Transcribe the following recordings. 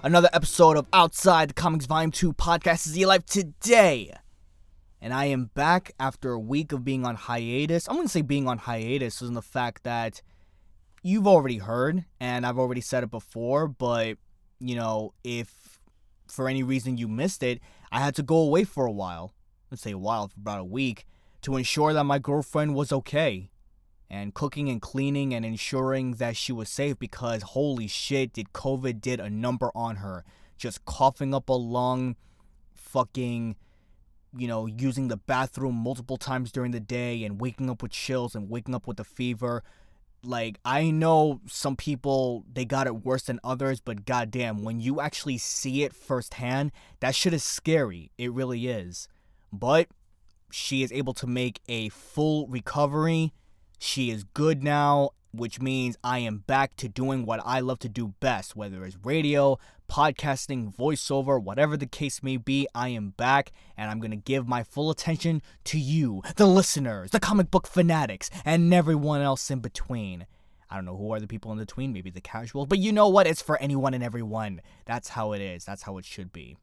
Another episode of Outside the Comics Volume 2 podcast is live today. And I am back after a week of being on hiatus. I'm going to say being on hiatus is in the fact that you've already heard, and I've already said it before, but, you know, if for any reason you missed it, I had to go away for a while. Let's say a while, for about a week, to ensure that my girlfriend was okay and cooking and cleaning and ensuring that she was safe because holy shit did covid did a number on her. Just coughing up a lung fucking you know using the bathroom multiple times during the day and waking up with chills and waking up with a fever. Like i know some people they got it worse than others but goddamn when you actually see it firsthand that shit is scary. It really is. But she is able to make a full recovery she is good now, which means I am back to doing what I love to do best, whether it's radio, podcasting, voiceover, whatever the case may be. I am back and I'm going to give my full attention to you, the listeners, the comic book fanatics, and everyone else in between. I don't know who are the people in between, maybe the casuals, but you know what? It's for anyone and everyone. That's how it is. That's how it should be.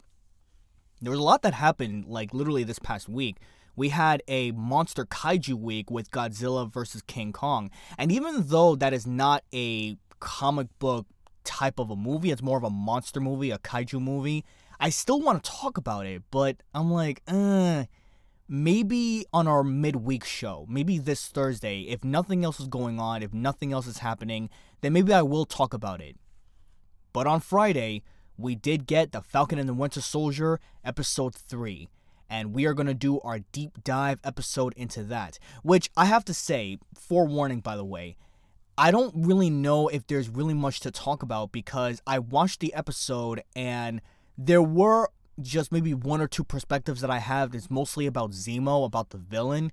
There was a lot that happened, like literally this past week we had a monster kaiju week with Godzilla versus King Kong. And even though that is not a comic book type of a movie, it's more of a monster movie, a kaiju movie, I still want to talk about it, but I'm like, uh, maybe on our midweek show, maybe this Thursday, if nothing else is going on, if nothing else is happening, then maybe I will talk about it. But on Friday, we did get The Falcon and the Winter Soldier, episode 3 and we are going to do our deep dive episode into that. Which I have to say, forewarning by the way, I don't really know if there's really much to talk about because I watched the episode and there were just maybe one or two perspectives that I have It's mostly about Zemo, about the villain,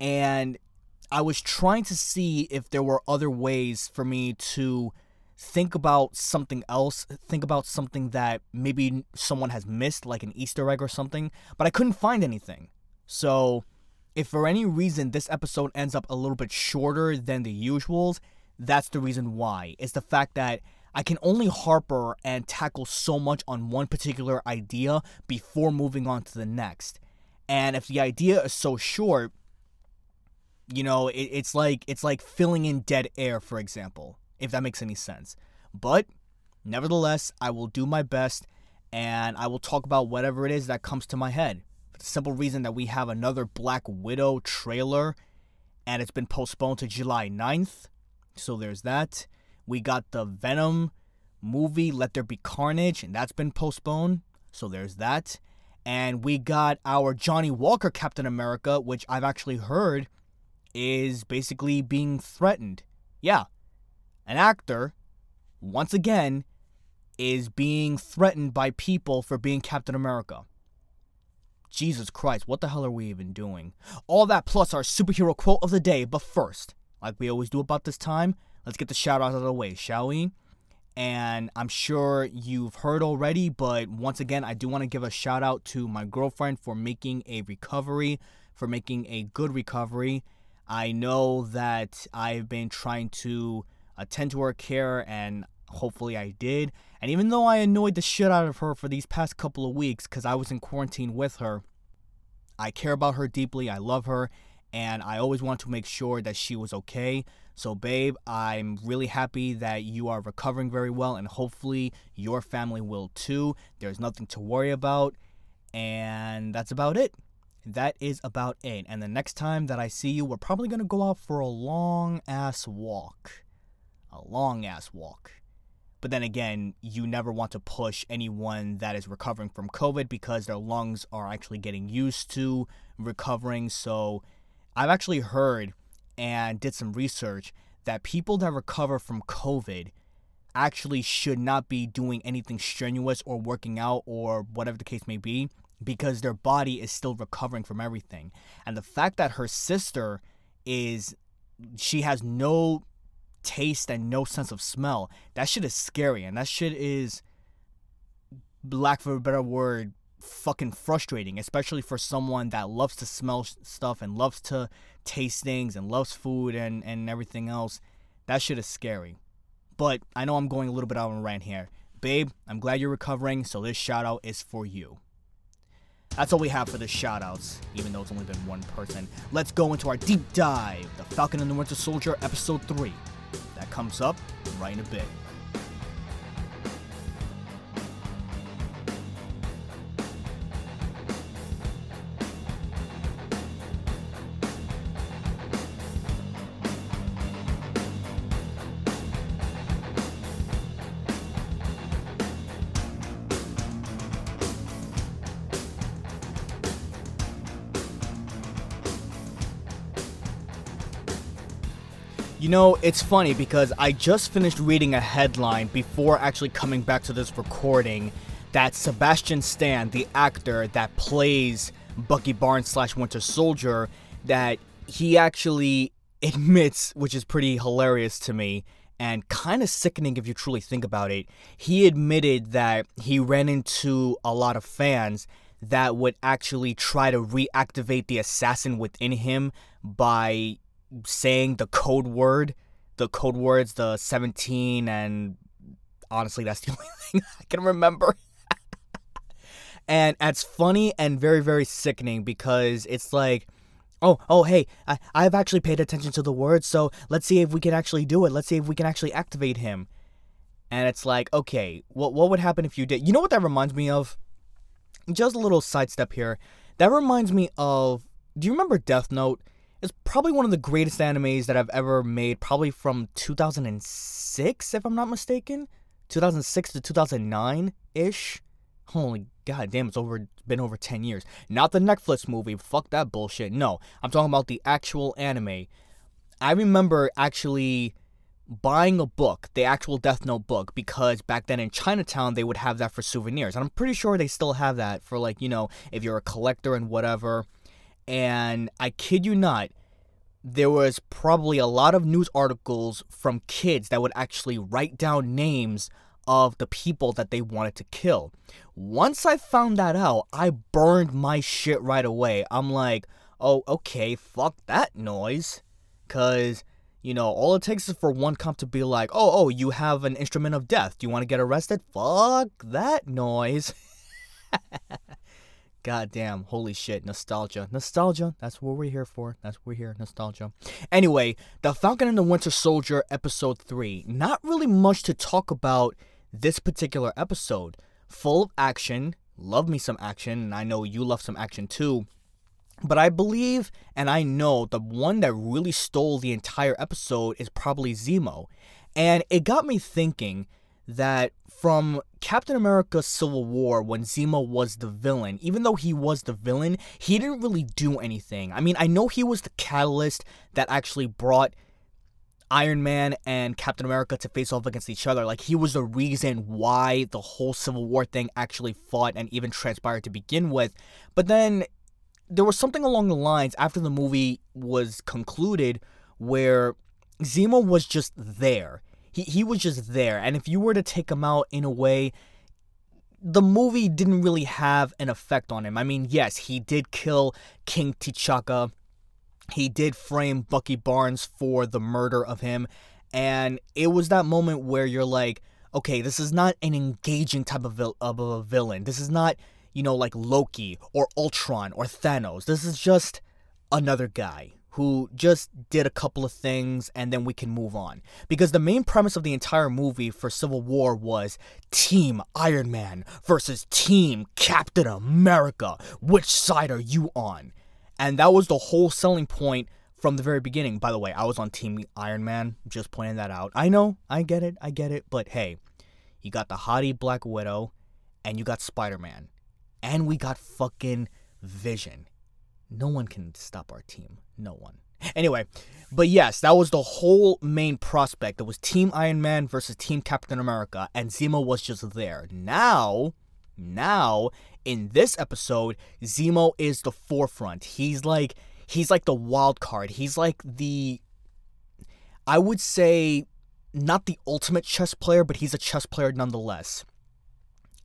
and I was trying to see if there were other ways for me to think about something else, think about something that maybe someone has missed, like an Easter egg or something, but I couldn't find anything. So, if for any reason this episode ends up a little bit shorter than the usuals, that's the reason why. It's the fact that I can only harper and tackle so much on one particular idea before moving on to the next. And if the idea is so short, you know, it, it's like it's like filling in dead air, for example if that makes any sense. But nevertheless, I will do my best and I will talk about whatever it is that comes to my head. For the simple reason that we have another Black Widow trailer and it's been postponed to July 9th. So there's that. We got the Venom movie, Let There Be Carnage, and that's been postponed. So there's that. And we got our Johnny Walker Captain America, which I've actually heard is basically being threatened. Yeah, an actor, once again, is being threatened by people for being Captain America. Jesus Christ, what the hell are we even doing? All that plus our superhero quote of the day, but first, like we always do about this time, let's get the shout out of the way, shall we? And I'm sure you've heard already, but once again, I do want to give a shout out to my girlfriend for making a recovery, for making a good recovery. I know that I've been trying to attend to her care, and hopefully I did. And even though I annoyed the shit out of her for these past couple of weeks because I was in quarantine with her, I care about her deeply. I love her, and I always want to make sure that she was okay. So, babe, I'm really happy that you are recovering very well, and hopefully your family will too. There's nothing to worry about, and that's about it. That is about it. And the next time that I see you, we're probably gonna go out for a long ass walk a long ass walk. But then again, you never want to push anyone that is recovering from COVID because their lungs are actually getting used to recovering. So I've actually heard and did some research that people that recover from COVID actually should not be doing anything strenuous or working out or whatever the case may be because their body is still recovering from everything. And the fact that her sister is she has no taste and no sense of smell, that shit is scary and that shit is lack for a better word fucking frustrating, especially for someone that loves to smell stuff and loves to taste things and loves food and, and everything else. That shit is scary. But I know I'm going a little bit out on a rant here. Babe, I'm glad you're recovering, so this shout out is for you. That's all we have for the shout outs, even though it's only been one person. Let's go into our deep dive The Falcon and the Winter Soldier, Episode 3. That comes up right in a bit. Know, it's funny because I just finished reading a headline before actually coming back to this recording that Sebastian Stan, the actor that plays Bucky Barnes slash Winter Soldier, that he actually admits, which is pretty hilarious to me and kind of sickening if you truly think about it. He admitted that he ran into a lot of fans that would actually try to reactivate the assassin within him by saying the code word, the code words, the 17, and honestly, that's the only thing I can remember. and it's funny and very, very sickening because it's like, oh, oh, hey, I, I've actually paid attention to the words, so let's see if we can actually do it. Let's see if we can actually activate him. And it's like, okay, what what would happen if you did? You know what that reminds me of? Just a little sidestep here. That reminds me of. Do you remember Death Note? It's probably one of the greatest animes that I've ever made, probably from 2006, if I'm not mistaken. 2006 to 2009 ish. Holy god damn, it's over been over 10 years. Not the Netflix movie, fuck that bullshit. No, I'm talking about the actual anime. I remember actually buying a book, the actual Death Note book, because back then in Chinatown they would have that for souvenirs. And I'm pretty sure they still have that for like, you know, if you're a collector and whatever and I kid you not, there was probably a lot of news articles from kids that would actually write down names of the people that they wanted to kill. Once I found that out, I burned my shit right away. I'm like, oh, okay, fuck that noise. Because, you know, all it takes is for one cop to be like, oh, oh, you have an instrument of death. Do you want to get arrested? Fuck that noise. God damn, holy shit, nostalgia. Nostalgia, that's what we're here for. That's what we're here, nostalgia. Anyway, The Falcon and the Winter Soldier, episode 3. Not really much to talk about this particular episode. Full of action, love me some action, and I know you love some action too. But I believe and I know the one that really stole the entire episode is probably Zemo. And it got me thinking that from Captain America Civil War, when Zemo was the villain, even though he was the villain, he didn't really do anything. I mean, I know he was the catalyst that actually brought Iron Man and Captain America to face off against each other. Like, he was the reason why the whole Civil War thing actually fought and even transpired to begin with. But then there was something along the lines after the movie was concluded where Zemo was just there he he was just there. And if you were to take him out in a way the movie didn't really have an effect on him. I mean, yes, he did kill King T'Chaka. He did frame Bucky Barnes for the murder of him. And it was that moment where you're like, okay, this is not an engaging type of, vil- of a villain. This is not, you know, like Loki or Ultron or Thanos. This is just another guy who just did a couple of things and then we can move on. Because the main premise of the entire movie for Civil War was Team Iron Man versus Team Captain America. Which side are you on? And that was the whole selling point from the very beginning. By the way, I was on Team Iron Man, just pointing that out. I know, I get it, I get it, but hey, you got the hottie Black Widow and you got Spider Man. And we got fucking Vision. No one can stop our team. No one. Anyway, but yes, that was the whole main prospect. It was Team Iron Man versus Team Captain America, and Zemo was just there. Now, now in this episode, Zemo is the forefront. He's like he's like the wild card. He's like the I would say not the ultimate chess player, but he's a chess player nonetheless.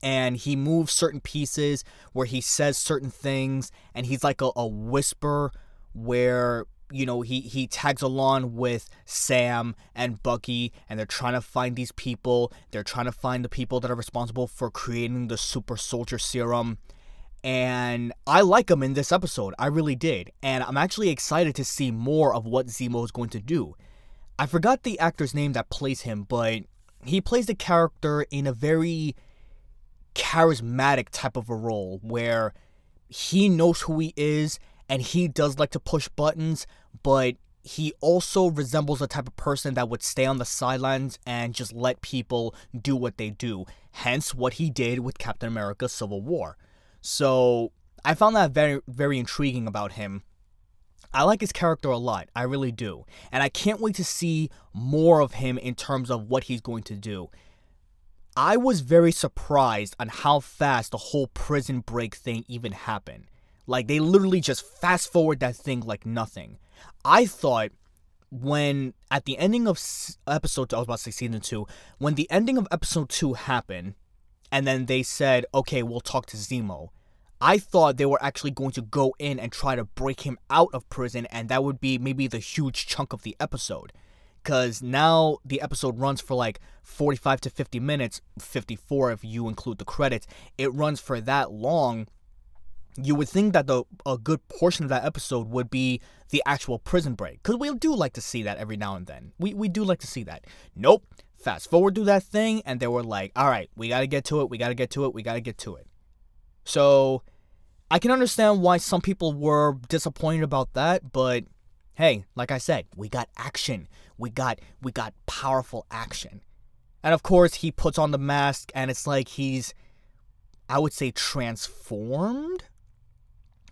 And he moves certain pieces where he says certain things, and he's like a, a whisper where you know, he he tags along with Sam and Bucky, and they're trying to find these people. They're trying to find the people that are responsible for creating the super soldier serum. And I like him in this episode. I really did. And I'm actually excited to see more of what Zemo is going to do. I forgot the actor's name that plays him, but he plays the character in a very charismatic type of a role where he knows who he is and he does like to push buttons, but he also resembles the type of person that would stay on the sidelines and just let people do what they do. Hence, what he did with Captain America Civil War. So, I found that very, very intriguing about him. I like his character a lot. I really do. And I can't wait to see more of him in terms of what he's going to do. I was very surprised on how fast the whole prison break thing even happened. Like they literally just fast forward that thing like nothing. I thought when at the ending of episode two, I was about to say season two, when the ending of episode two happened, and then they said, okay, we'll talk to Zemo. I thought they were actually going to go in and try to break him out of prison, and that would be maybe the huge chunk of the episode. Because now the episode runs for like 45 to 50 minutes, 54 if you include the credits. It runs for that long you would think that the a good portion of that episode would be the actual prison break because we do like to see that every now and then. We, we do like to see that. Nope. Fast forward through that thing and they were like all right we got to get to it we got to get to it we got to get to it. So i can understand why some people were disappointed about that but hey like i said we got action. We got we got powerful action. And of course he puts on the mask and it's like he's i would say transformed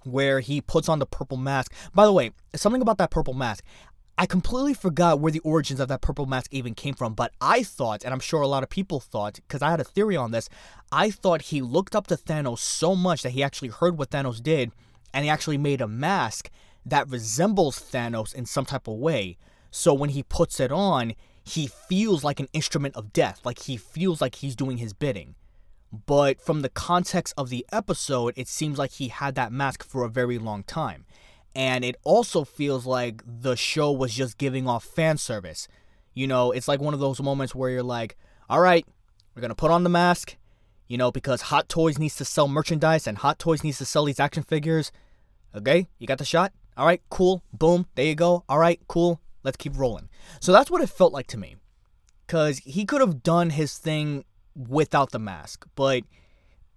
where he puts on the purple mask. By the way, something about that purple mask. I completely forgot where the origins of that purple mask even came from, but I thought, and I'm sure a lot of people thought, because I had a theory on this, I thought he looked up to Thanos so much that he actually heard what Thanos did, and he actually made a mask that resembles Thanos in some type of way. So when he puts it on, he feels like an instrument of death, like he feels like he's doing his bidding but from the context of the episode, it seems like he had that mask for a very long time. And it also feels like the show was just giving off fan service. You know, it's like one of those moments where you're like, all right, we're going to put on the mask, you know, because Hot Toys needs to sell merchandise and Hot Toys needs to sell these action figures. Okay, you got the shot? All right, cool. Boom, there you go. All right, cool. Let's keep rolling. So that's what it felt like to me. Because he could have done his thing without the mask. But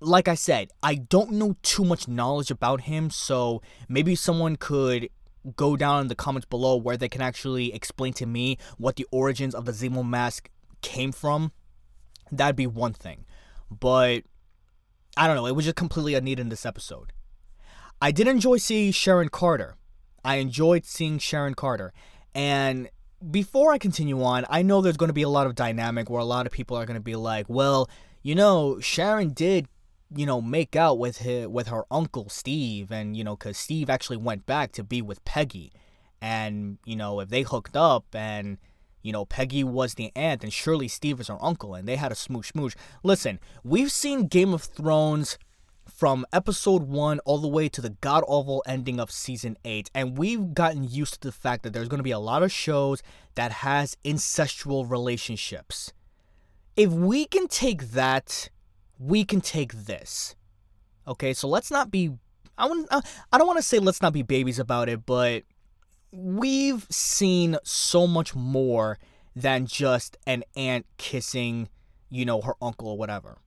like I said, I don't know too much knowledge about him, so maybe someone could go down in the comments below where they can actually explain to me what the origins of the Zemo mask came from. That'd be one thing. But I don't know, it was just completely unneeded in this episode. I did enjoy seeing Sharon Carter. I enjoyed seeing Sharon Carter. And before I continue on, I know there's going to be a lot of dynamic where a lot of people are going to be like, well, you know, Sharon did, you know, make out with his, with her uncle Steve, and you know, because Steve actually went back to be with Peggy, and you know, if they hooked up and you know, Peggy was the aunt, and surely Steve is her uncle, and they had a smooch smooch. Listen, we've seen Game of Thrones from episode 1 all the way to the god awful ending of season 8 and we've gotten used to the fact that there's going to be a lot of shows that has incestual relationships. If we can take that we can take this. Okay so let's not be i want i don't want to say let's not be babies about it but we've seen so much more than just an aunt kissing you know her uncle or whatever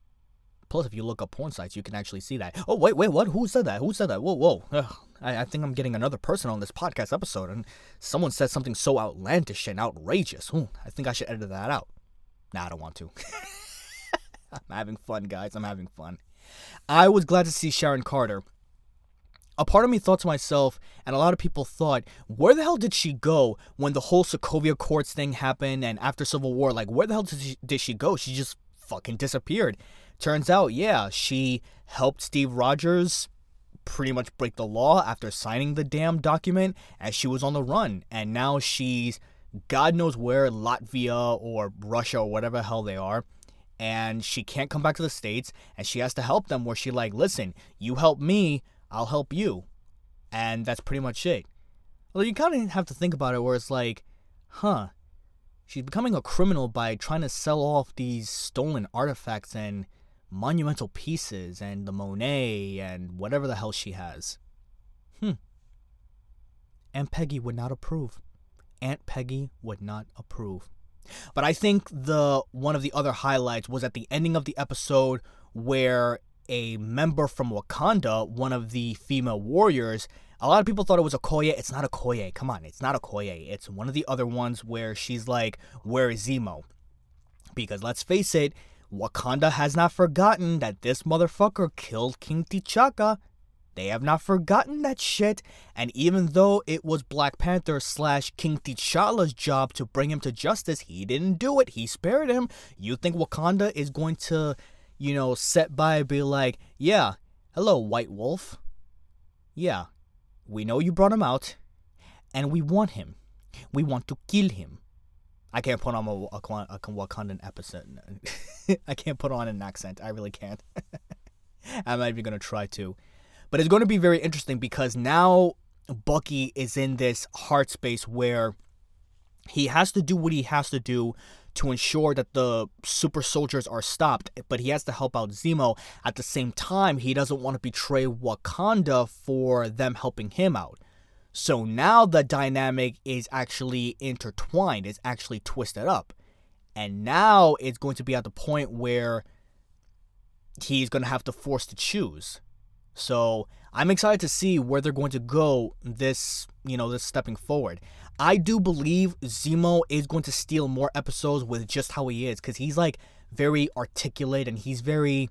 Plus, if you look up porn sites, you can actually see that. Oh, wait, wait, what? Who said that? Who said that? Whoa, whoa. Ugh, I, I, think I'm getting another person on this podcast episode, and someone said something so outlandish and outrageous. Ooh, I think I should edit that out. Nah, I don't want to. I'm having fun, guys. I'm having fun. I was glad to see Sharon Carter. a part of me thought to myself, and a lot of people thought, where the hell did she go when the whole Sokovia Accords thing happened and after Civil War? Like, where the hell did she, did she go? She just fucking disappeared. Turns out, yeah, she helped Steve Rogers pretty much break the law after signing the damn document as she was on the run. And now she's God knows where, Latvia or Russia or whatever the hell they are. And she can't come back to the States and she has to help them where she like, listen, you help me, I'll help you. And that's pretty much it. Well, you kind of have to think about it where it's like, huh, she's becoming a criminal by trying to sell off these stolen artifacts and monumental pieces and the Monet and whatever the hell she has. Hmm. Aunt Peggy would not approve. Aunt Peggy would not approve. But I think the one of the other highlights was at the ending of the episode where a member from Wakanda, one of the female warriors, a lot of people thought it was Okoye. It's not Okoye. Come on, it's not Okoye. It's one of the other ones where she's like, "Where is Zemo?" Because let's face it, Wakanda has not forgotten that this motherfucker killed King T'Chaka. They have not forgotten that shit. And even though it was Black Panther slash King T'Challa's job to bring him to justice, he didn't do it. He spared him. You think Wakanda is going to, you know, set by and be like, yeah, hello, White Wolf. Yeah, we know you brought him out, and we want him. We want to kill him. I can't put on a, a, a Wakandan episode. I can't put on an accent. I really can't. I'm not even gonna try to. But it's going to be very interesting because now Bucky is in this heart space where he has to do what he has to do to ensure that the super soldiers are stopped, but he has to help out Zemo. At the same time, he doesn't want to betray Wakanda for them helping him out. So now the dynamic is actually intertwined, it's actually twisted up. And now it's going to be at the point where he's going to have to force to choose. So I'm excited to see where they're going to go this, you know, this stepping forward. I do believe Zemo is going to steal more episodes with just how he is because he's like very articulate and he's very.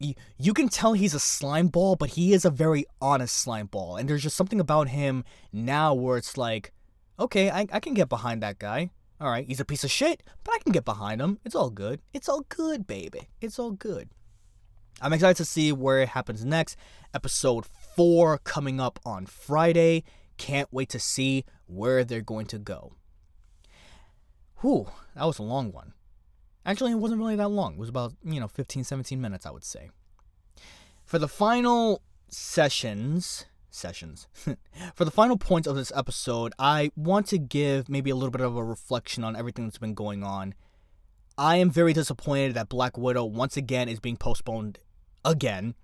You, you can tell he's a slime ball, but he is a very honest slime ball. And there's just something about him now where it's like, okay, I, I can get behind that guy. All right, he's a piece of shit, but I can get behind him. It's all good. It's all good, baby. It's all good. I'm excited to see where it happens next. Episode 4 coming up on Friday. Can't wait to see where they're going to go. Whew, that was a long one. Actually, it wasn't really that long. It was about, you know, 15, 17 minutes, I would say. For the final sessions, sessions, for the final points of this episode, I want to give maybe a little bit of a reflection on everything that's been going on. I am very disappointed that Black Widow once again is being postponed again.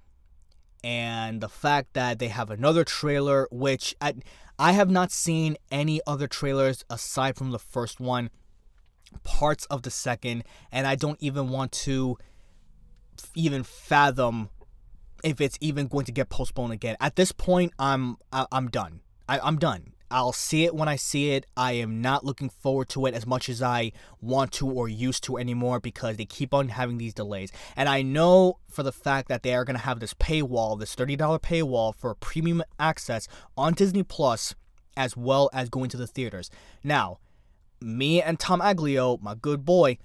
And the fact that they have another trailer, which I, I have not seen any other trailers aside from the first one, parts of the second, and I don't even want to even fathom if it's even going to get postponed again. At this point, I'm I, I'm done. I, I'm done. I'll see it when I see it. I am not looking forward to it as much as I want to or used to anymore because they keep on having these delays. And I know for the fact that they are going to have this paywall, this $30 paywall for premium access on Disney Plus as well as going to the theaters. Now, me and Tom Aglio, my good boy,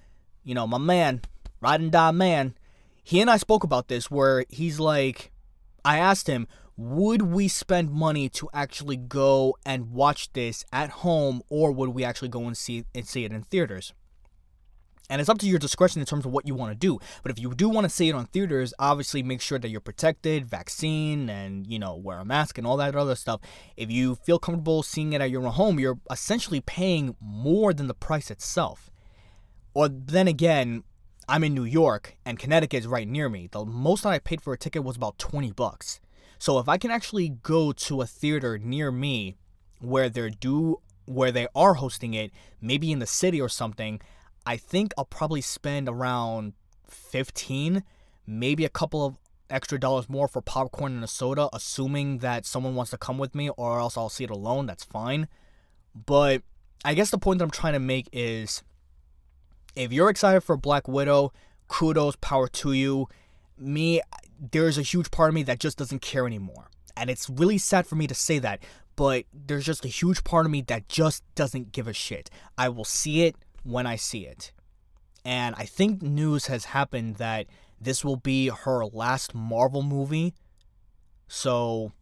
you know, my man, ride and die man, he and I spoke about this where he's like, I asked him, would we spend money to actually go and watch this at home or would we actually go and see and see it in theaters? And it's up to your discretion in terms of what you want to do. But if you do want to see it on theaters, obviously make sure that you're protected, vaccine, and you know, wear a mask and all that other stuff. If you feel comfortable seeing it at your own home, you're essentially paying more than the price itself. Or then again, I'm in New York and Connecticut is right near me. The most that I paid for a ticket was about 20 bucks. So if I can actually go to a theater near me where they're do where they are hosting it, maybe in the city or something, I think I'll probably spend around 15, maybe a couple of extra dollars more for popcorn and a soda, assuming that someone wants to come with me, or else I'll see it alone. That's fine. But I guess the point that I'm trying to make is if you're excited for Black Widow, kudos, power to you. Me, there's a huge part of me that just doesn't care anymore. And it's really sad for me to say that, but there's just a huge part of me that just doesn't give a shit. I will see it when I see it. And I think news has happened that this will be her last Marvel movie. So,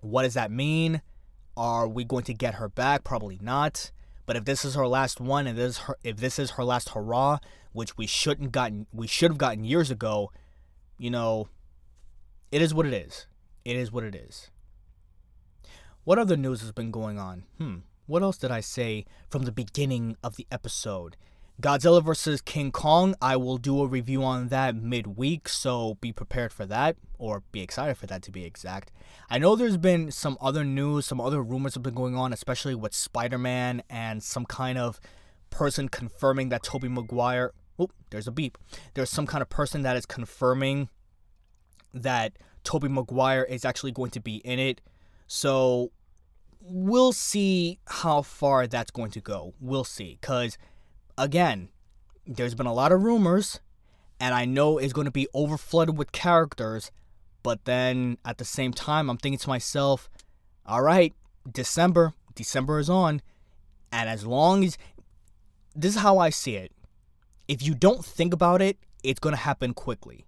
what does that mean? Are we going to get her back? Probably not. But if this is her last one, and this her, if this is her last hurrah, which we shouldn't gotten, we should have gotten years ago, you know, it is what it is. It is what it is. What other news has been going on? Hmm. What else did I say from the beginning of the episode? Godzilla vs. King Kong, I will do a review on that midweek, so be prepared for that, or be excited for that to be exact. I know there's been some other news, some other rumors have been going on, especially with Spider Man and some kind of person confirming that Tobey Maguire. Oh, there's a beep. There's some kind of person that is confirming that Tobey Maguire is actually going to be in it. So we'll see how far that's going to go. We'll see. Because again, there's been a lot of rumors, and I know it's going to be overflooded with characters, but then at the same time, I'm thinking to myself, all right, December, December is on, and as long as this is how I see it, if you don't think about it, it's going to happen quickly.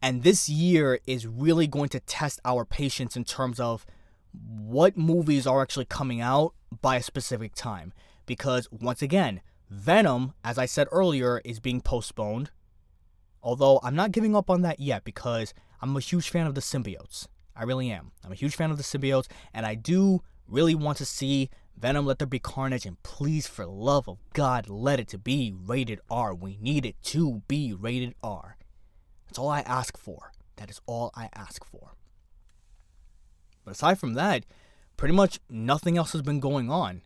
And this year is really going to test our patience in terms of what movies are actually coming out by a specific time. Because once again, Venom, as I said earlier, is being postponed. Although I'm not giving up on that yet because I'm a huge fan of the symbiotes. I really am. I'm a huge fan of the symbiotes, and I do really want to see Venom Let There Be Carnage, and please, for love of God, let it to be rated R. We need it to be rated R. That's all I ask for. That is all I ask for. But aside from that, pretty much nothing else has been going on.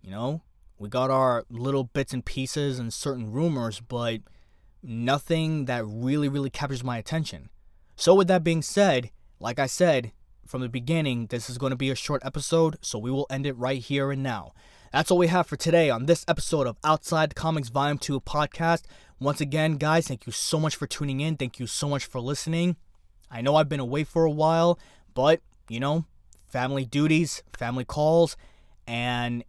You know, we got our little bits and pieces and certain rumors, but nothing that really, really captures my attention. So, with that being said, like I said from the beginning, this is going to be a short episode, so we will end it right here and now. That's all we have for today on this episode of Outside the Comics Volume 2 podcast. Once again, guys, thank you so much for tuning in. Thank you so much for listening. I know I've been away for a while, but, you know, family duties, family calls, and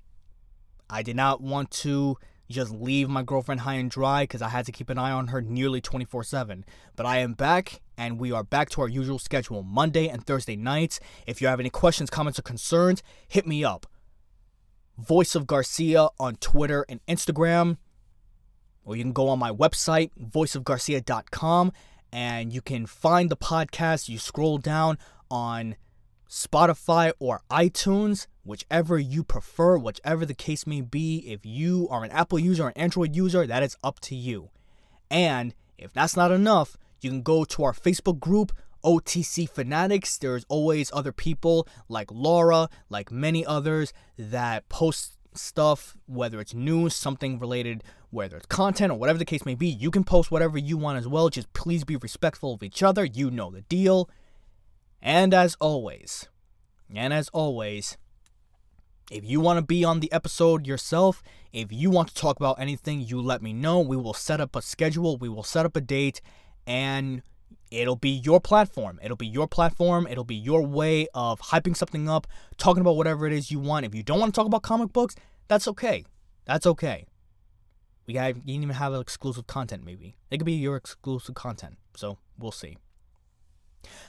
I did not want to just leave my girlfriend high and dry because I had to keep an eye on her nearly 24 7. But I am back and we are back to our usual schedule Monday and Thursday nights. If you have any questions, comments, or concerns, hit me up. Voice of Garcia on Twitter and Instagram. Or you can go on my website, voiceofgarcia.com, and you can find the podcast. You scroll down on Spotify, or iTunes, whichever you prefer, whichever the case may be. If you are an Apple user or an Android user, that is up to you. And if that's not enough, you can go to our Facebook group, OTC Fanatics. There's always other people like Laura, like many others, that post stuff, whether it's news, something related, whether it's content or whatever the case may be. You can post whatever you want as well. Just please be respectful of each other. You know the deal. And as always, and as always, if you want to be on the episode yourself, if you want to talk about anything, you let me know. We will set up a schedule, we will set up a date, and it'll be your platform. It'll be your platform. It'll be your way of hyping something up, talking about whatever it is you want. If you don't want to talk about comic books, that's okay. That's okay. We got, you can even have exclusive content, maybe. It could be your exclusive content. So we'll see.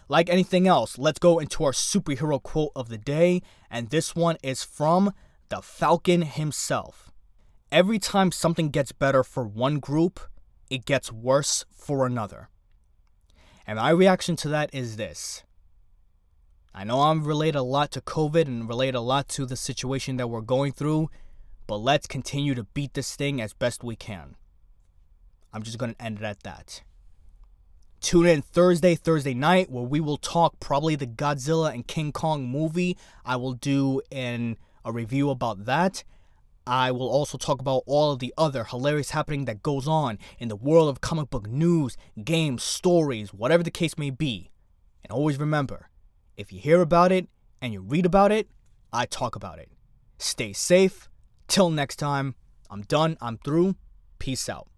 Like anything else, let's go into our superhero quote of the day, and this one is from the Falcon himself. Every time something gets better for one group, it gets worse for another. And my reaction to that is this. I know I'm related a lot to COVID and relate a lot to the situation that we're going through, but let's continue to beat this thing as best we can. I'm just going to end it at that. Tune in Thursday, Thursday night, where we will talk probably the Godzilla and King Kong movie. I will do in a review about that. I will also talk about all of the other hilarious happening that goes on in the world of comic book news, games, stories, whatever the case may be. And always remember, if you hear about it and you read about it, I talk about it. Stay safe. Till next time, I'm done. I'm through. Peace out.